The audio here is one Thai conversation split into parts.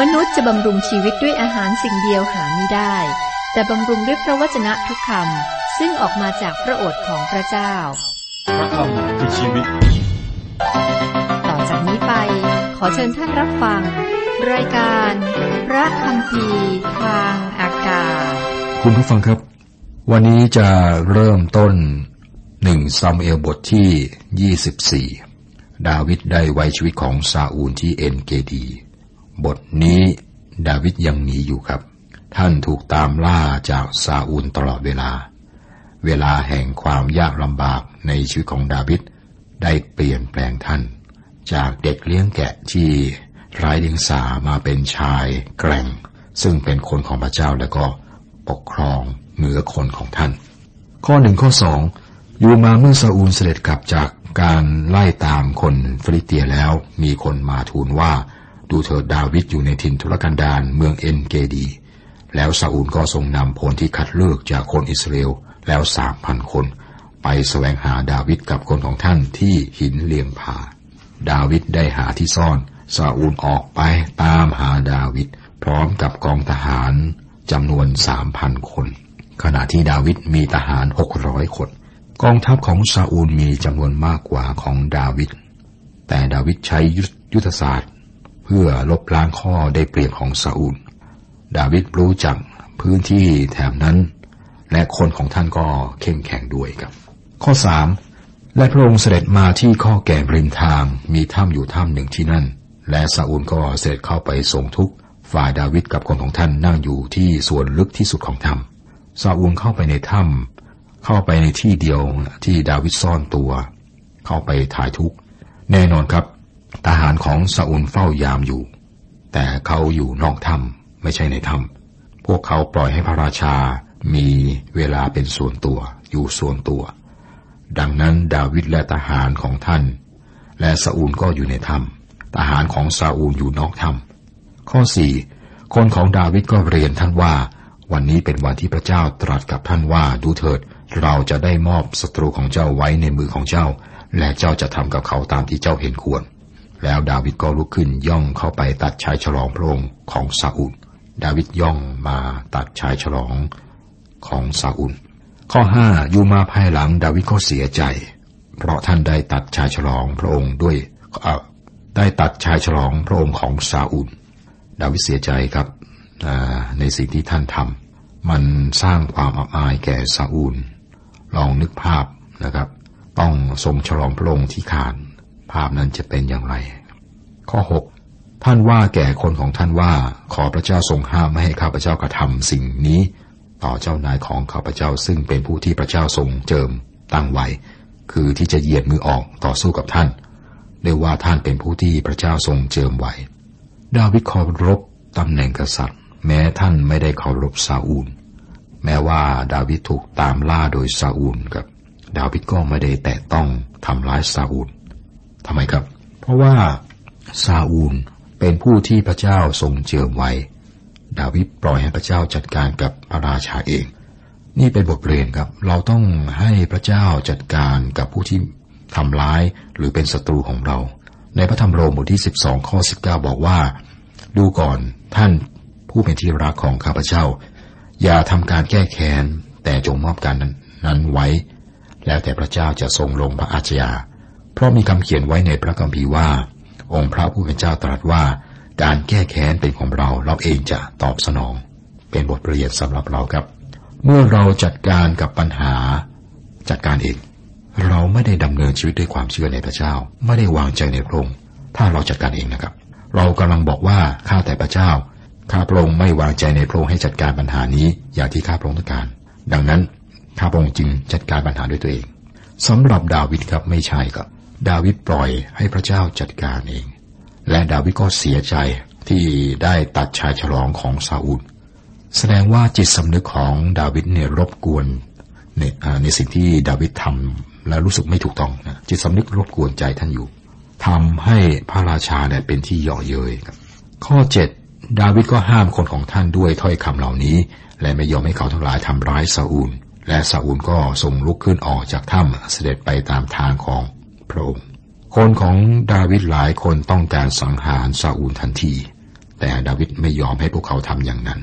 มนุษย์จะบำรุงชีวิตด้วยอาหารสิ่งเดียวหาไม่ได้ แต่บำรุงด้วยพระวจนะทุกคำซึ่งออกมาจากพระโอษฐ์ของพระเจ้า พระคำคือชีวิต ต่อจากนี้ไป ขอเชิญท่านรับฟัง รายการ พระคำพีทางอากาศ คุณผู้ฟังครับ วันนี้จะเริ่มต้นหนึ่งซามูเอลบทที่ 24 ดาวิดได้ไว้ชีวิตของซาอูลที่เอ็นเกดี บทนี้ดาวิดยังหนีอยู่ครับ ท่านถูกตามล่าจากซาอูลตลอดเวลา เวลาแห่งความยากลำบากในชีวิตของดาวิดได้เปลี่ยนแปลงท่าน จากเด็กเลี้ยงแกะที่ไร้เดียงสามาเป็นชายแกร่ง ซึ่งเป็นคนของพระเจ้าแล้วก็ปกครองเหนือคนของท่าน ข้อหนึ่งข้อสองอยู่มาเมื่อซาอูลเสด็จกลับจากการไล่ตามคนฟีลิสเตียแล้วมีคนมาทูลว่า ดูเถิดดาวิดอยู่ในถิ่นทุรกันดารเมืองเอ็นเกดี แล้วซาอูลก็ทรงนำพลที่คัดเลือกจากคนอิสราเอลแล้วสามพันคน ไปแสวงหาดาวิดกับคนของท่านที่หินเลียงผา ดาวิดได้หาที่ซ่อนซาอูลออกไปตามหาดาวิดพร้อมกับกองทหารจำนวนสามพันคน ขณะที่ดาวิดมีทหารหกร้อยคน กองทัพของซาอูลมีจำนวนมากกว่าของดาวิดแต่ดาวิดใช้ยุทธศาสตร์ เพื่อลบล้างข้อได้เปรียบของซาอูล ดาวิดรู้จักพื้นที่แถบนั้น และคนของท่านก็เข้มแข็งด้วยครับ ข้อสามและพระองค์เสด็จมาที่ข้อแก่ริมทางมีถ้ำอยู่ถ้ำหนึ่งที่นั่น และซาอูลก็เสด็จเข้าไปส่งทุกฝ่ายดาวิดกับคนของท่านนั่งอยู่ที่ส่วนลึกที่สุดของถ้ำซาอูลเข้าไปในถ้ำเข้าไปในที่เดียวที่ดาวิดซ่อนตัว เข้าไปถ่ายทุกแน่นอนครับ ทหารของซาอูลเฝ้ายามอยู่ แต่เขาอยู่นอกถ้ำไม่ใช่ในถ้ำพวกเขาปล่อยให้พระราชามีเวลาเป็นส่วนตัวอยู่ส่วนตัว ดังนั้นดาวิดและทหารของท่าน และซาอูลก็อยู่ในถ้ำทหารของซาอูลอยู่นอกถ้ำข้อสี่คนของดาวิดก็เรียนท่านว่า วันนี้เป็นวันที่พระเจ้าตรัสกับท่านว่าดูเถิด เราจะได้มอบศัตรูของเจ้าไว้ในมือของเจ้า และเจ้าจะทำกับเขาตามที่เจ้าเห็นควร แล้วดาวิดก็ลุกขึ้นย่องเข้าไปตัดชายฉลองพระองค์ของซาอูลดาวิดย่องมาตัดชายฉลองของซาอูลข้อห้าอยู่มาภายหลังดาวิดก็เสียใจ เพราะท่านได้ตัดชายฉลองพระองค์ด้วยได้ตัดชายฉลองพระองค์ของซาอูลดาวิดเสียใจครับในสิ่งที่ท่านทำมันสร้างความอับอายแก่ซาอูล ลองนึกภาพนะครับ ต้องทรงฉลองพระองค์ที่ขาน ภาพนั้นจะเป็นอย่างไร ข้อหกท่านว่าแก่คนของท่านว่า ขอพระเจ้าทรงห้ามไม่ให้ข้าพเจ้ากระทำสิ่งนี้ ต่อเจ้านายของข้าพเจ้าซึ่งเป็นผู้ที่พระเจ้าทรงเจิมตั้งไว้ คือที่จะเหยียดมือออกต่อสู้กับท่านเรียกว่าท่านเป็นผู้ที่พระเจ้าทรงเจิมไว้ ดาวิดเคารพตำแหน่งกษัตริย์ แม้ท่านไม่ได้เคารพซาอูล แม้ว่าดาวิดถูกตามล่าโดยซาอูลครับ ดาวิดก็ไม่ได้แตะต้องทำร้ายซาอูล ทำไมครับ เพราะว่าซาอูลเป็นผู้ที่พระเจ้าทรงเจิมไว้ ดาวิดปล่อยให้พระเจ้าจัดการกับพระราชาเอง นี่เป็นบทเรียนครับ เราต้องให้พระเจ้าจัดการกับผู้ที่ทำร้ายหรือเป็นศัตรูของเรา ในพระธรรมโรมบทที่ 12 ข้อ 19 บอกว่า ดูก่อนท่านผู้เป็นที่รักของข้าพเจ้า อย่าทำการแก้แค้นแต่จงมอบการนั้นไว้ แล้วแต่พระเจ้าจะทรงลงพระอาชญา เพราะมีคำเขียนไว้ในพระคัมภีร์ว่า องค์พระผู้เป็นเจ้าตรัสว่า การแก้แค้นเป็นของเราเราเองจะตอบสนอง เป็นบทเรียนสำหรับเราครับ เมื่อเราจัดการกับปัญหา จัดการเอง เราไม่ได้ดำเนินชีวิตด้วยความเชื่อในพระเจ้า ไม่ได้วางใจในพระองค์ถ้าเราจัดการเองนะครับ เรากำลังบอกว่าข้าแต่พระเจ้าข้าพระองค์ไม่วางใจในพระองค์ให้จัดการปัญหานี้อย่างที่ข้าพระองค์ต้องการ ดังนั้นข้าพระองค์จึงจัดการปัญหาด้วยตัวเองสำหรับดาวิดครับไม่ใช่ครับ ดาวิดปล่อยให้พระเจ้าจัดการเอง และดาวิดก็เสียใจที่ได้ตัดชายฉลองของซาอูล แสดงว่าจิตสำนึกของดาวิดเนี่ยรบกวนในในสิ่งที่ดาวิดทำและรู้สึกไม่ถูกต้องนะจิตสำนึกรบกวนใจท่านอยู่ทำให้พระราชาเนี่ยเป็นที่เย่อเย้ยข้อเจ็ดดาวิดก็ห้ามคนของท่านด้วยถ้อยคำเหล่านี้ และไม่ยอมให้เขาทั้งหลายทำร้ายซาอูล และซาอูลก็ส่งลุกขึ้นออกจากถ้ำเสด็จไปตามทางของ พระองค์คนของดาวิดหลายคนต้องการสังหารซาอูลทันที แต่ดาวิดไม่ยอมให้พวกเขาทำอย่างนั้น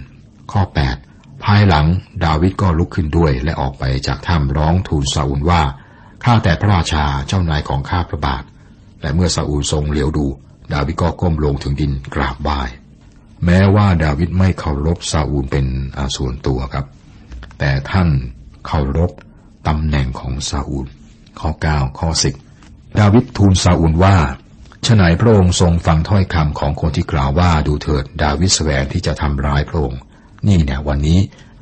ข้อ 8 ภายหลังดาวิดก็ลุกขึ้นด้วยและออกไปจากถ้ำร้องทูลซาอูลว่าข้าแต่พระราชาเจ้านายของข้าพระบาท และเมื่อซาอูลทรงเหลียวดู ดาวิดก็ก้มลงถึงดินกราบไหว้แม้ว่าดาวิดไม่เคารพซาอูลเป็นส่วนตัวครับ แต่ท่านเคารพตำแหน่งของซาอูล ข้อ 9 ข้อ 10 ดาวิดทูลซาอูลว่าฉนัยพระองค์ทรงฟังถ้อยคำของคนที่กล่าวว่าดูเถิดดาวิดแสวงที่จะทำร้ายพระองค์ นี่เนี่ยวันนี้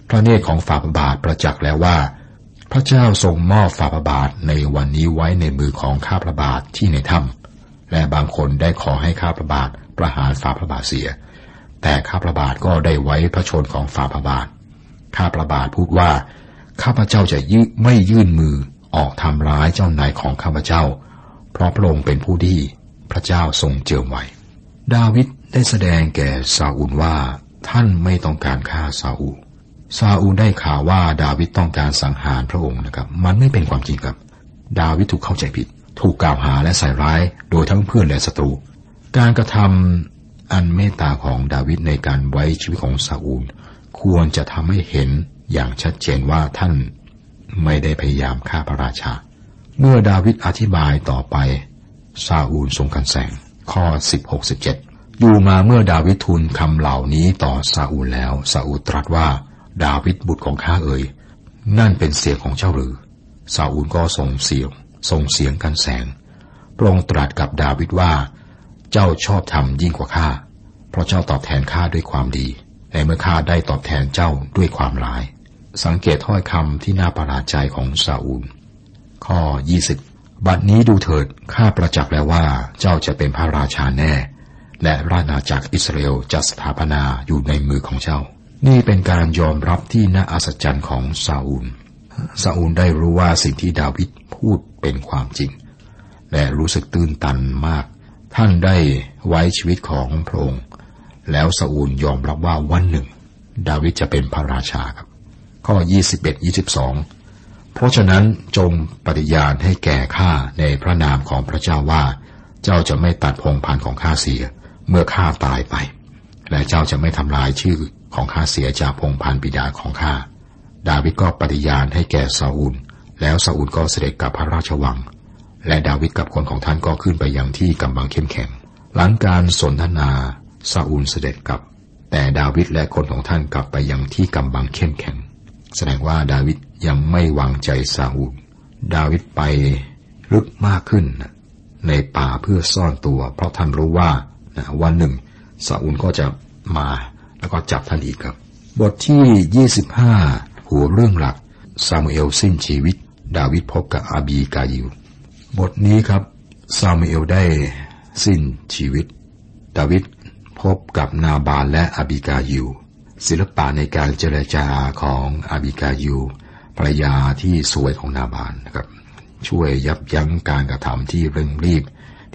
พระเนตรของฝ่าบาทประจักษ์แล้วว่า พระเจ้าทรงมอบฝ่าบาทในวันนี้ไว้ในมือของข้าพระบาทที่ในถ้ำและบางคนได้ขอให้ข้าพระบาทประหารฝ่าพระบาทเสีย แต่ข้าพระบาทก็ได้ไว้พระชนของฝ่าพระบาท ข้าพระบาทพูดว่า ข้าพระเจ้าจะยืไม่ยื่นมือออกทำร้ายเจ้านายของข้าพระเจ้า เพราะพระองค์เป็นผู้ดีพระเจ้าทรงเจิมไว้ ดาวิดได้แสดงแก่ซาอูลว่าท่านไม่ต้องการฆ่าซาอูลซาอูลได้ข่าวว่าดาวิดต้องการสังหารพระองค์นะครับ มันไม่เป็นความจริงครับ ดาวิดถูกเข้าใจผิด ถูกกล่าวหาและใส่ร้ายโดยทั้งเพื่อนและศัตรู การกระทำอันเมตตาของดาวิดในการไว้ชีวิตของซาอูล ควรจะทำให้เห็นอย่างชัดเจนว่าท่านไม่ได้พยายามฆ่าพระราชา เมื่อดาวิดอธิบายต่อไป ซาอูลทรงกันแสง ข้อ 16 17 อยู่มาเมื่อดาวิดทูลคำเหล่านี้ต่อซาอูลแล้ว ซาอูลตรัสว่า ดาวิดบุตรของข้าเอ่ยนั่นเป็นเสียงของเจ้าหรือ ซาอูลก็ส่งเสียงส่งเสียงกันแสงพระองค์ตรัสกับดาวิดว่า เจ้าชอบทำยิ่งกว่าข้า เพราะเจ้าตอบแทนข้าด้วยความดีแต่เมื่อข้าได้ตอบแทนเจ้าด้วยความร้าย สังเกตถ้อยคำที่น่าประหลาดใจของซาอูล ข้อ 20 บัดนี้ดูเถิดข้าประจักษ์แล้วว่าเจ้าจะเป็นพระราชาแน่ และราชาจักรอิสราเอลจะสถาปนาอยู่ในมือของเจ้า นี่เป็นการยอมรับที่น่าอัศจรรย์ของซาอูลซาอูลได้รู้ว่าสิ่งที่ดาวิดพูดเป็นความจริง และรู้สึกตื่นตันมาก ท่านได้ไว้ชีวิตของพระองค์แล้วซาอูลยอมรับว่าวันหนึ่ง ดาวิดจะเป็นพระราชาครับ ข้อ 21 22 เพราะฉะนั้นจงปฏิญาณให้แก่ข้าในพระนามของพระเจ้าว่า เจ้าจะไม่ตัดพงพันของข้าเสียเมื่อข้าตายไป และเจ้าจะไม่ทำลายชื่อของข้าเสียจากพงพันบิดาของข้า ดาวิดก็ปฏิญาณให้แก่ซาอูล แล้วซาอูลก็เสด็จกลับพระราชวัง และดาวิดกับคนของท่านก็ขึ้นไปยังที่กำบังเข้มแข็ง หลังการสนทนาซาอูลเสด็จกลับ แต่ดาวิดและคนของท่านกลับไปยังที่กำบังเข้มแข็ง แสดงว่าดาวิด ยังไม่วางใจซาอูลดาวิดไปลึกมากขึ้นในป่าเพื่อซ่อนตัว เพราะท่านรู้ว่าวันหนึ่งซาอูลก็จะมาแล้วก็จับท่านอีกครับ บทที่ 25 หัวเรื่องหลักซามูเอลสิ้นชีวิต ดาวิดพบกับอาบีกายิว บทนี้ครับซามูเอลได้สิ้นชีวิต ดาวิดพบกับนาบาลและอาบิกายิวศิลปะในการเจรจาของอาบิกายิว รรยาที่สวยของนาบานนะครับ ช่วยยับยั้งการกระทำที่เร่งรีบ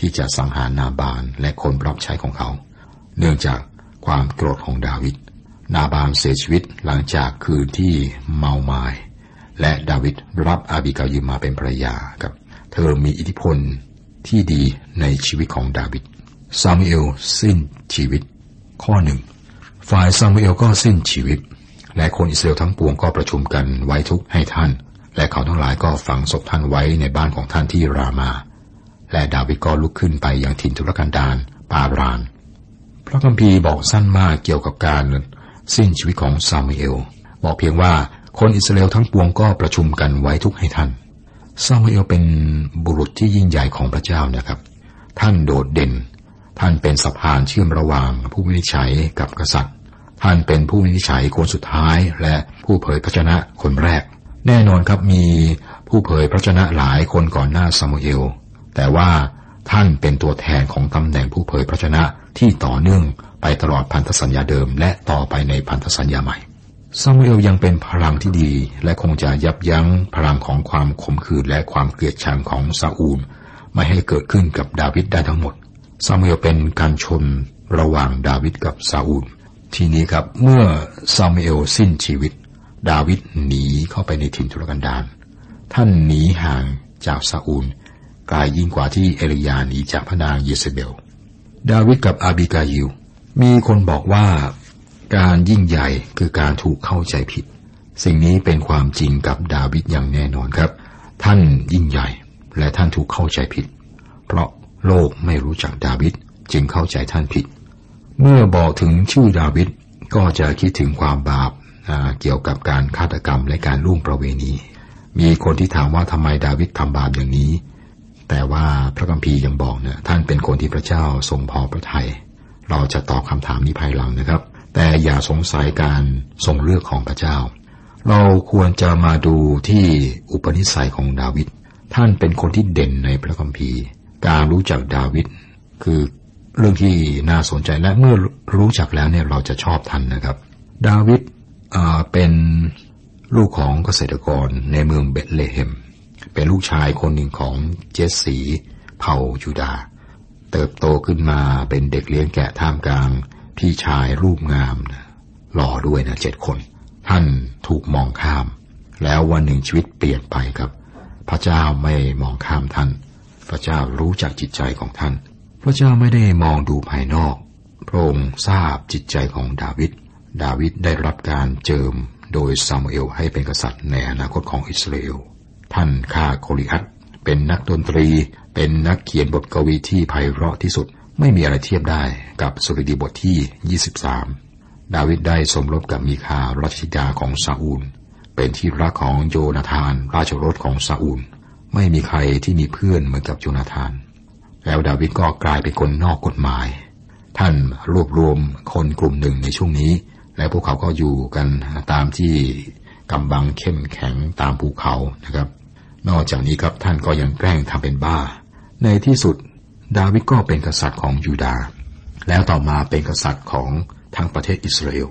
ที่จะสังหารนาบานและคนรับใช้ของเขา เนื่องจากความโกรธของดาวิดนาบานเสียชีวิตหลังจากคืนที่เมาไมา้และดาวิดรับอาบิกายิมาเป็นภรรยาครับ เธอมีอิทธิพลที่ดีในชีวิตของดาวิดซามูเอลสิ้นชีวิต ข้อหนึ่งฝ่ายซามูเอลก็สิ้นชีวิต และคนอิสราเอลทั้งปวงก็ประชุมกันไว้ทุกให้ท่าน และเขาทั้งหลายก็ฝังศพท่านไว้ในบ้านของท่านที่รามา และดาวิดก็ลุกขึ้นไปยังถิ่นทุรกันดารปาบรานพระคัมภีร์บอกสั้นมากเกี่ยวกับการสิ้นชีวิตของซามูเอล บอกเพียงว่าคนอิสราเอลทั้งปวงก็ประชุมกันไว้ทุกให้ท่าน ซามูเอลเป็นบุรุษที่ยิ่งใหญ่ของพระเจ้านะครับ ท่านโดดเด่น ท่านเป็นสะพานเชื่อมระหว่างผู้วินิจฉัยกับกษัตริย์ ท่านเป็นผู้วินิจฉัยคนสุดท้ายและผู้เผยพระชนะคนแรก แน่นอนครับมีผู้เผยพระชนะหลายคนก่อนหน้าซามูเอล แต่ว่าท่านเป็นตัวแทนของตำแหน่งผู้เผยพระชนะที่ต่อเนื่องไปตลอดพันธสัญญาเดิม และต่อไปในพันธสัญญาใหม่ซามูเอลยังเป็นพลังที่ดี และคงจะยับยั้งพลังของความขมขื่นและความเกลียดชังของซาอูล ไม่ให้เกิดขึ้นกับดาวิดได้ทั้งหมดซามูเอลเป็นการชนระหว่างดาวิดกับซาอูล ทีนี้ครับเมื่อซามูเอลสิ้นชีวิต ดาวิดหนีเข้าไปในถิ่นทุรกันดารท่านหนีห่างจากซาอูลไกลยิ่งกว่าที่เอลียาหนีจากพระนางเยเซเบล ดาวิดกับอาบีกายิล มีคนบอกว่าการยิ่งใหญ่คือการถูกเข้าใจผิด สิ่งนี้เป็นความจริงกับดาวิดอย่างแน่นอนครับ ท่านยิ่งใหญ่และท่านถูกเข้าใจผิด เพราะโลกไม่รู้จักดาวิดจึงเข้าใจท่านผิด เมื่อบอกถึงชื่อดาวิดก็จะคิดถึงความบาปเกี่ยวกับการฆาตกรรมและการล่วงประเวณี มีคนที่ถามว่าทำไมดาวิดทำบาปอย่างนี้ แต่ว่าพระคัมภีร์ยังบอกเนี่ยท่านเป็นคนที่พระเจ้าทรงพอพระทยัยเราจะตอบคำถามนี้ภายหลังนะครับ แต่อย่าสงสัยการทรงเลือกของพระเจ้า เราควรจะมาดูที่อุปนิสัยของดาวิดท่านเป็นคนที่เด่นในพระคัมภีร์ การรู้จักดาวิดคือ เรื่องที่น่าสนใจและเมื่อรู้จักแล้วเนี่ยเราจะชอบท่านนะครับ ดาวิดเป็นลูกของเกษตรกรในเมืองเบธเลเฮม เป็นลูกชายคนหนึ่งของเจสสีเผ่ายูดา เติบโตขึ้นมาเป็นเด็กเลี้ยงแกะท่ามกลาง พี่ชายรูปงามหล่อด้วยนะเจ็ดคน ท่านถูกมองข้าม แล้ววันหนึ่งชีวิตเปลี่ยนไปครับ พระเจ้าไม่มองข้ามท่าน พระเจ้ารู้จักจิตใจของท่าน ระเจ้าไม่ได้มองดูภายนอก พระองค์ทราบจิตใจของดาวิด ดาวิดได้รับการเจิมโดยซามูเอลให้เป็นกษัตริย์ในอนาคตของอิสราเอล ท่านฆ่าโกลิอัตเป็นนักดนตรี เป็นนักเขียนบทกวีที่ไพเราะที่สุด ไม่มีอะไรเทียบได้กับสุริดีบทที่ 23 ดาวิดได้สมรบกับมีคาราชธิดาของซาอูล เป็นที่รักของโยนาธาน ราชรถของซาอูล ไม่มีใครที่มีเพื่อนเหมือนกับโยนาธาน แล้วดาวิดก็กลายเป็นคนนอกกฎหมาย ท่านรวบรวมคนกลุ่มหนึ่งในช่วงนี้ และพวกเขาก็อยู่กันตามที่กำบังเข้มแข็งตามภูเขานะครับ นอกจากนี้ครับท่านก็ยังแกล้งทำเป็นบ้า ในที่สุดดาวิดก็เป็นกษัตริย์ของยูดาห์แล้วต่อมาเป็นกษัตริย์ของทั้งประเทศอิสราเอล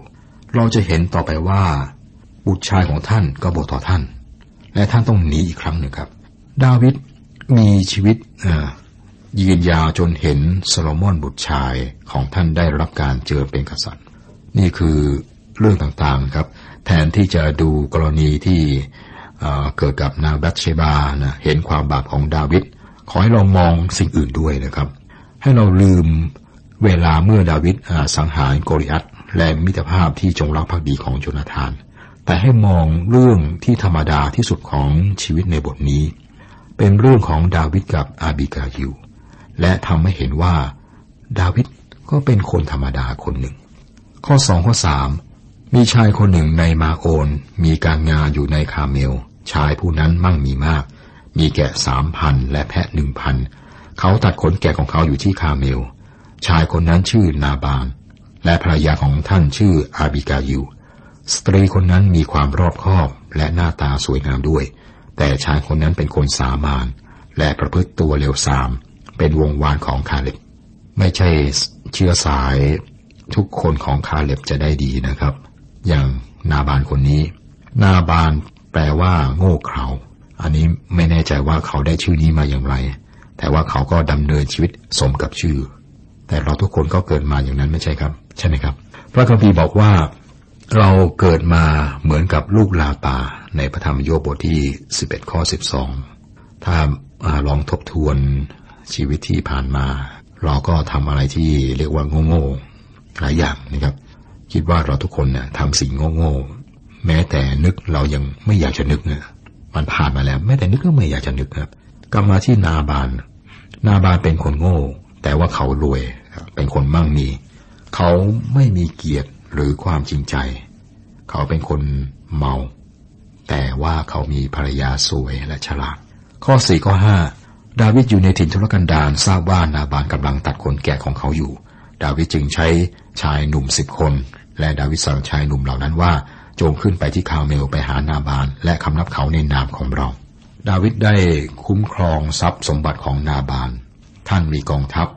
เราจะเห็นต่อไปว่าบุตรชายของท่านก็บต่อท่าน และท่านต้องหนีอีกครั้งหนึ่งครับ ดาวิดมีชีวิต ยืนยาวจนเห็นโซโลมอนบุตรชายของท่านได้รับการเจอเป็นกษัตริย์ นี่คือเรื่องต่างๆครับ แทนที่จะดูกรณีที่เกิดกับนางบัตเชบานะเห็นความบาปของดาวิดขอให้เรามองสิ่งอื่นด้วยนะครับ ให้เราลืมเวลาเมื่อดาวิดสังหารโกริอัตและมิตรภาพที่จงรักภักดีของโจนาธาน แต่ให้มองเรื่องที่ธรรมดาที่สุดของชีวิตในบทนี้ เป็นเรื่องของดาวิดกับอาบิกาฮิว และทำให้เห็นว่า ดาวิดก็เป็นคนธรรมดาคนหนึ่ง ข้อสองข้อสามมีชายคนหนึ่งในมาโอน มีการงานอยู่ในคาเมล ชายผู้นั้นมั่งมีมาก มีแกะสามพันและแพะหนึ่งพันเขาตัดขนแกะของเขาอยู่ที่คาเมล ชายคนนั้นชื่อนาบาน และภรรยาของท่านชื่ออาบีกายิลสตรีคนนั้นมีความรอบคอบและหน้าตาสวยงามด้วย แต่ชายคนนั้นเป็นคนสามานย์ และประพฤติตัวเลวทราม เป็นวงศ์วานของคาเล็บ ไม่ใช่เชื้อสายทุกคนของคาเล็บจะได้ดีนะครับ อย่างนาบานคนนี้ นาบานแปลว่า โง่เขลาอันนี้ไม่แน่ใจว่าเขาได้ชื่อนี้มาอย่างไร แต่ว่าเขาก็ดำเนินชีวิตสมกับชื่อ แต่เราทุกคนก็เกิดมาอย่างนั้นไม่ใช่ครับ ใช่ไหมครับ พระคัมภีร์บอกว่าเราเกิดมาเหมือนกับลูกลาตาในพระธรรมโยบบทที่ 11 ข้อ 12 ถ้าลองทบทวน ชีวิตที่ผ่านมา เราก็ทำอะไรที่เรียกว่าโง่หลายอย่างนะครับ คิดว่าเราทุกคนเนี่ยทำสิ่งโง่ๆแม้แต่นึกเรายังไม่อยากจะนึกเนี่ยมันผ่านมาแล้วแม้แต่นึกก็ไม่อยากจะนึกครับกลับมาที่นาบานนาบานเป็นคนโง่ แต่ว่าเขารวยเป็นคนมั่งมี เขาไม่มีเกียรติหรือความจริงใจ เขาเป็นคนเมา แต่ว่าเขามีภรรยาสวยและฉลาดข้อสี่ข้อห้า ดาวิดอยู่ในถิ่นทุรกันดารทราบว่านาบานกำลังตัดขนแกะของเขาอยู่ ดาวิดจึงใช้ชายหนุ่มสิบคน และดาวิดสั่งชายหนุ่มเหล่านั้นว่า จงขึ้นไปที่คาเมลไปหานาบาน และคำนับเขาในนามของเรา ดาวิดได้คุ้มครองทรัพย์สมบัติของนาบาน ท่านมีกองทัพ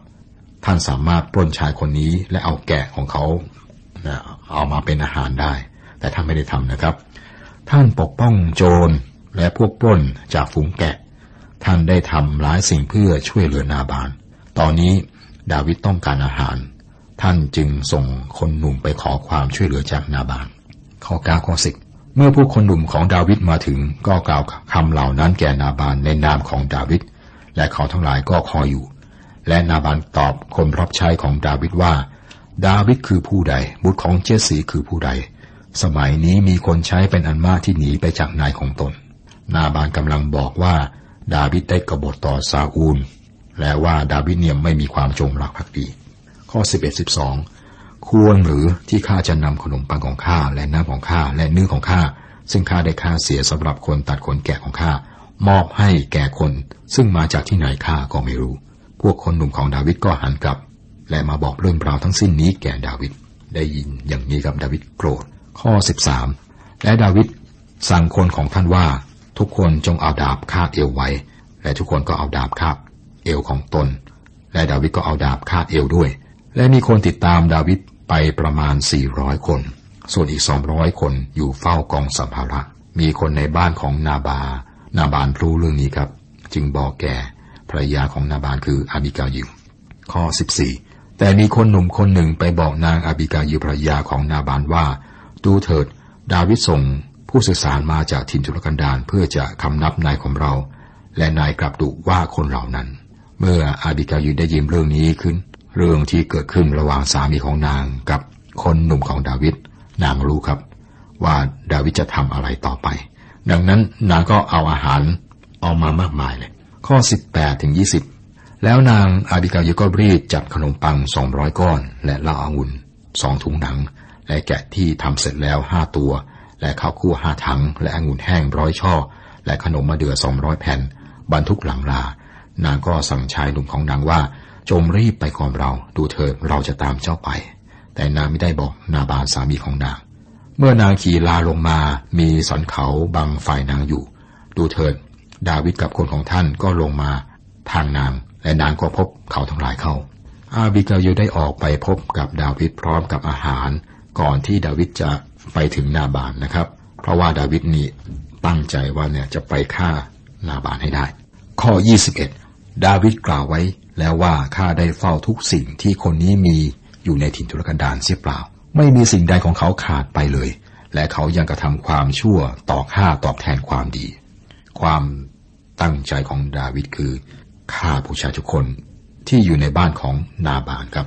ท่านสามารถปล้นชายคนนี้และเอาแกะของเขาเอามาเป็นอาหารได้ แต่ท่านไม่ได้ทำนะครับ ท่านปกป้องโจรและพวกปล้นจากฝูงแกะ ท่านได้ทำหลายสิ่งเพื่อช่วยเหลือนาบาน ตอนนี้ดาวิดต้องการอาหาร ท่านจึงส่งคนหนุ่มไปขอความช่วยเหลือจากนาบาน ข้อกาข้อสิบเมื่อผู้คนหนุ่มของดาวิดมาถึง ก็กล่าวคำเหล่านั้นแก่นาบานในนามของดาวิด และเขาทั้งหลายก็คอยอยู่ และนาบานตอบคนรับใช้ของดาวิดว่า ดาวิดคือผู้ใด บุตรของเจสีคือผู้ใด สมัยนี้มีคนใช้เป็นอันมากที่หนีไปจากนายของตน นาบานกำลังบอกว่า ดาวิดได้กบฏต่อซาอูล และว่าดาวิดเนี่ยไม่มีความจงรักภักดี ข้อ 11 12 ควรหรือที่ข้าจะนำขนมปังของข้าและน้ำของข้าและเนื้อของข้าซึ่งข้าได้ค่าเสียสำหรับคนตัดขนแกะของข้ามอบให้แก่คน ซึ่งมาจากที่ไหนข้าก็ไม่รู้ พวกคนหนุ่มของดาวิดก็หันกลับ และมาบอกเรื่องราวทั้งสิ้นนี้แก่ดาวิดได้ยินอย่างนี้กับดาวิดโกรธ ข้อ 13 และดาวิดสั่งคนของท่านว่า ทุกคนจงเอาดาบคาดเอวไว้ และทุกคนก็เอาดาบคาดเอวของตน และดาวิดก็เอาดาบคาดเอวด้วย และมีคนติดตามดาวิดไปประมาณ 400 คน ส่วนอีก 200 คนอยู่เฝ้ากองสัมภาระ มีคนในบ้านของนาบา นาบานรู้เรื่องนี้ครับ จึงบอกแก่ภรรยาของนาบานคืออาบิกายิวข้อ 14 แต่มีคนหนุ่มคนหนึ่งไปบอกนางอาบิกายิวภรรยาของนาบานว่า ดูเถิด ดาวิดส่ง ผู้สื่อสารมาจากถิ่นทุรกันดารเพื่อจะคำนับนายของเรา และนายกลับดุว่าคนเหล่านั้น เมื่ออาบิกายิวได้ยินเรื่องนี้ขึ้น เรื่องที่เกิดขึ้นระหว่างสามีของนางกับคนหนุ่มของดาวิดนางรู้ครับ ว่าดาวิดจะทำอะไรต่อไป ดังนั้นนางก็เอาอาหารออกมามากมายเลย ข้อ 18ถึง20 แล้วนางอาบิกายิก็รีดจัดขนมปังสองร้อยก้อน และเหล้าอางุ่นสองถุงหนัง และแกะที่ทำเสร็จแล้วห้าตัว และข้าวคั่วห้าถัง และองุ่นแห้งร้อยช่อ และขนมมะเดื่อสองร้อยแผ่น บรรทุกหลังลา นางก็สั่งชายหนุ่มของนางว่า จงรีบไปก่อนเรา ดูเถิดเราจะตามเจ้าไป แต่นางไม่ได้บอกนาบานสามีของนาง เมื่อนางขี่ลาลงมา มีสันเขาบังฝ่ายนางอยู่ ดูเถิด ดาวิดกับคนของท่านก็ลงมา ทางนาง และนางก็พบเขาทั้งหลายเข้า อาบิกายิได้ออกไปพบกับดาวิดพร้อมกับอาหาร ก่อนที่ดาวิดจะ ไปถึงนาบานนะครับ เพราะว่าดาวิดนี่ตั้งใจว่าเนี่ยจะไปฆ่านาบานให้ได้ ข้อ 21 ดาวิดกล่าวไว้แล้วว่าข้าได้เฝ้าทุกสิ่งที่คนนี้มีอยู่ในถิ่นทุรกันดารเสียเปล่า ไม่มีสิ่งใดของเขาขาดไปเลย และเขายังกระทำความชั่วต่อข้าตอบแทนความดี ความตั้งใจของดาวิดคือฆ่าผู้ชายทุกคนที่อยู่ในบ้านของนาบานครับ